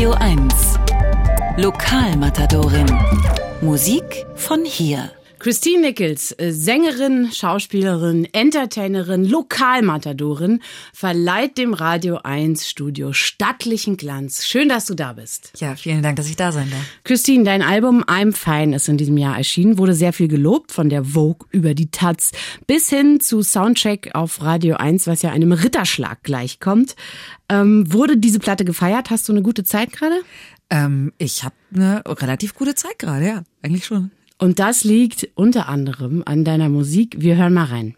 Radio 1. Lokalmatadorin. Musik von hier. Christine Nichols, äh, Sängerin, Schauspielerin, Entertainerin, Lokalmatadorin, verleiht dem Radio 1 Studio stattlichen Glanz. Schön, dass du da bist. Ja, vielen Dank, dass ich da sein darf. Christine, dein Album I'm Fine ist in diesem Jahr erschienen, wurde sehr viel gelobt, von der Vogue über die Taz bis hin zu Soundcheck auf Radio 1, was ja einem Ritterschlag gleichkommt. Ähm, wurde diese Platte gefeiert? Hast du eine gute Zeit gerade? Ähm, ich habe eine relativ gute Zeit gerade, ja, eigentlich schon. Und das liegt unter anderem an deiner Musik. Wir hören mal rein.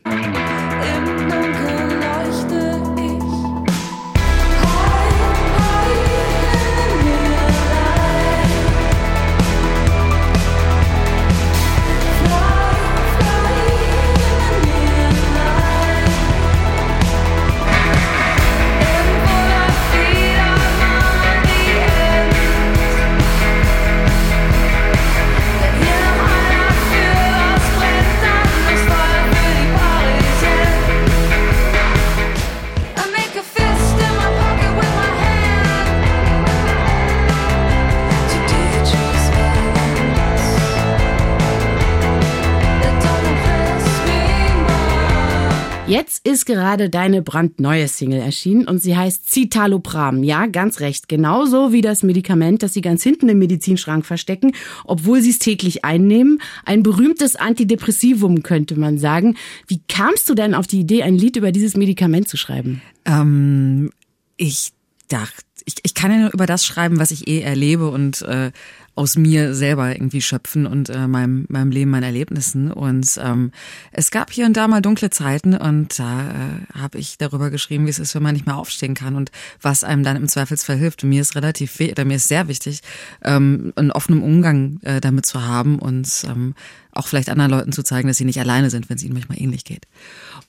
Ist gerade deine brandneue Single erschienen und sie heißt Citalopram. Ja, ganz recht. Genauso wie das Medikament, das sie ganz hinten im Medizinschrank verstecken, obwohl sie es täglich einnehmen. Ein berühmtes Antidepressivum, könnte man sagen. Wie kamst du denn auf die Idee, ein Lied über dieses Medikament zu schreiben? Ähm, ich dachte, ich, ich kann ja nur über das schreiben, was ich eh erlebe und äh, aus mir selber irgendwie schöpfen und äh, meinem, meinem Leben, meinen Erlebnissen. Und ähm, es gab hier und da mal dunkle Zeiten und da äh, habe ich darüber geschrieben, wie es ist, wenn man nicht mehr aufstehen kann und was einem dann im Zweifelsfall hilft. Und mir ist relativ oder mir ist sehr wichtig, ähm, einen offenen Umgang äh, damit zu haben und ähm, auch vielleicht anderen Leuten zu zeigen, dass sie nicht alleine sind, wenn es ihnen manchmal ähnlich geht.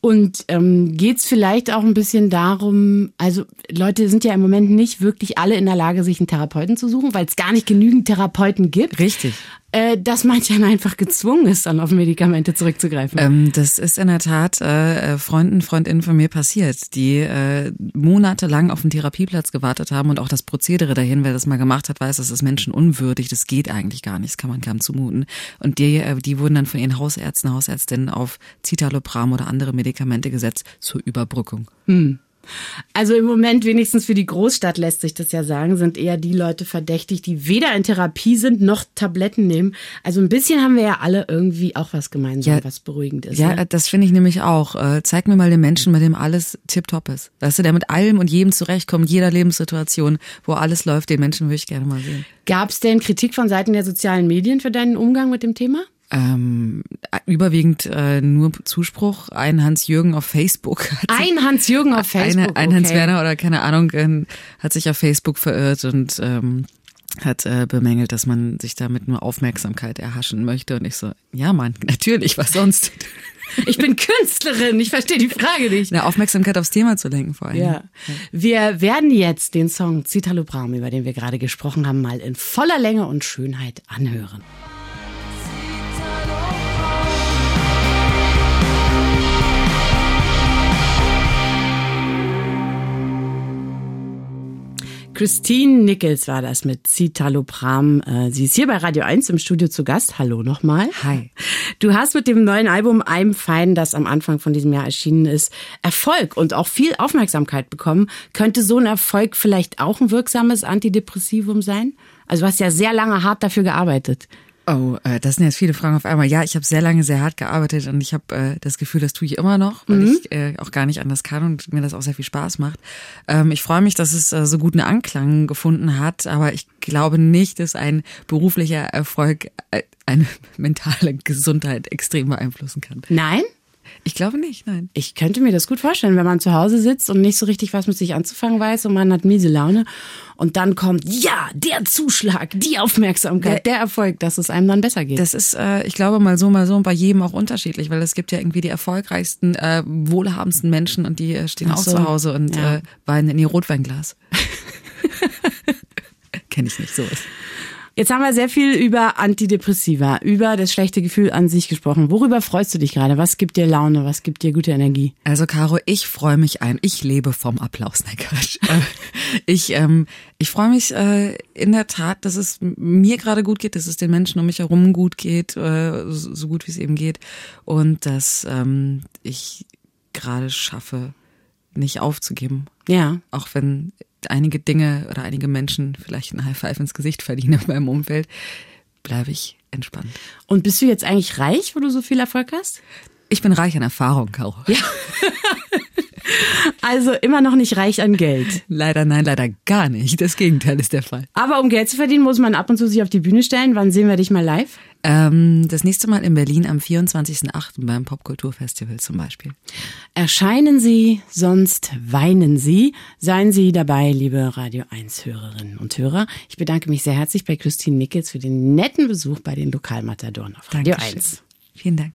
Und ähm, geht es vielleicht auch ein bisschen darum, also Leute sind ja im Moment nicht wirklich alle in der Lage, sich einen Therapeuten zu suchen, weil es gar nicht genügend Therapeuten gibt. Richtig äh, dass manchmal einfach gezwungen ist, dann auf Medikamente zurückzugreifen. Ähm, das ist in der Tat äh, Freunden, Freundinnen von mir passiert, die äh, monatelang auf einen Therapieplatz gewartet haben und auch das Prozedere dahin, wer das mal gemacht hat, weiß, das ist menschenunwürdig, das geht eigentlich gar nicht, das kann man kaum zumuten. Und die, äh, die wurden dann von ihren Hausärzten, Hausärztinnen auf Citalopram oder andere Medikamente gesetzt zur Überbrückung. Hm. Also im Moment wenigstens für die Großstadt lässt sich das ja sagen, sind eher die Leute verdächtig, die weder in Therapie sind noch Tabletten nehmen. Also ein bisschen haben wir ja alle irgendwie auch was gemeinsam, ja, was beruhigend ist. Ja, ne? das finde ich nämlich auch. Äh, zeig mir mal den Menschen, bei dem alles tipptopp ist. Weißt du, der mit allem und jedem zurechtkommt, jeder Lebenssituation, wo alles läuft, den Menschen würde ich gerne mal sehen. Gab es denn Kritik von Seiten der sozialen Medien für deinen Umgang mit dem Thema? ähm, überwiegend äh, nur Zuspruch. Ein Hans-Jürgen auf Facebook. Ein Hans-Jürgen auf Facebook. Eine, ein okay. Hans-Werner oder keine Ahnung, äh, hat sich auf Facebook verirrt und ähm, hat äh, bemängelt, dass man sich damit nur Aufmerksamkeit erhaschen möchte. Und ich so, ja Mann, natürlich, was sonst? Ich bin Künstlerin, ich verstehe die Frage nicht. Eine Aufmerksamkeit aufs Thema zu lenken vor allem. Ja. Wir werden jetzt den Song Citalopram, über den wir gerade gesprochen haben, mal in voller Länge und Schönheit anhören. Christine Nichols war das mit Citalopram. Äh, sie ist hier bei Radio 1 im Studio zu Gast. Hallo nochmal. Hi. Du hast mit dem neuen Album I'm Fine, das am Anfang von diesem Jahr erschienen ist, Erfolg und auch viel Aufmerksamkeit bekommen. Könnte so ein Erfolg vielleicht auch ein wirksames Antidepressivum sein? Also du hast ja sehr lange hart dafür gearbeitet. Oh, äh, das sind jetzt viele Fragen auf einmal. Ja, ich habe sehr lange sehr hart gearbeitet und ich habe äh, das Gefühl, das tue ich immer noch, weil mhm. ich äh, auch gar nicht anders kann und mir das auch sehr viel Spaß macht. Ähm, ich freue mich, dass es äh, so guten Anklang gefunden hat, aber ich glaube nicht, dass ein beruflicher Erfolg äh, eine mentale Gesundheit extrem beeinflussen kann. Nein? Ich glaube nicht, nein. Ich könnte mir das gut vorstellen, wenn man zu Hause sitzt und nicht so richtig was mit sich anzufangen weiß und man hat miese Laune und dann kommt, ja, der Zuschlag, die Aufmerksamkeit, der, der Erfolg, dass es einem dann besser geht. Das ist, äh, ich glaube, mal so, mal so und bei jedem auch unterschiedlich, weil es gibt ja irgendwie die erfolgreichsten, äh, wohlhabendsten Menschen und die äh, stehen so. auch zu Hause und ja. äh, weinen in ihr Rotweinglas. Kenne ich nicht, so ist. Jetzt haben wir sehr viel über Antidepressiva, über das schlechte Gefühl an sich gesprochen. Worüber freust du dich gerade? Was gibt dir Laune? Was gibt dir gute Energie? Also Caro, ich freue mich ein. Ich lebe vom Applaus. Nein, Quatsch. Äh, Ich, ähm, ich freue mich äh, in der Tat, dass es mir gerade gut geht, dass es den Menschen um mich herum gut geht, äh, so, so gut wie es eben geht. Und dass ähm, ich gerade schaffe, nicht aufzugeben. Ja. Auch wenn einige Dinge oder einige Menschen vielleicht ein High Five ins Gesicht verdienen in meinem Umfeld, bleibe ich entspannt. Und bist du jetzt eigentlich reich, wo du so viel Erfolg hast? Ich bin reich an Erfahrung, Caro. Ja. Also immer noch nicht reich an Geld. Leider nein, leider gar nicht. Das Gegenteil ist der Fall. Aber um Geld zu verdienen, muss man ab und zu sich auf die Bühne stellen. Wann sehen wir dich mal live? Ähm, das nächste Mal in Berlin am 24.08. beim Popkulturfestival zum Beispiel. Erscheinen Sie, sonst weinen Sie. Seien Sie dabei, liebe Radio 1 Hörerinnen und Hörer. Ich bedanke mich sehr herzlich bei Christine Mickels für den netten Besuch bei den Lokalmatadoren auf Radio Dankeschön. 1. Vielen Dank.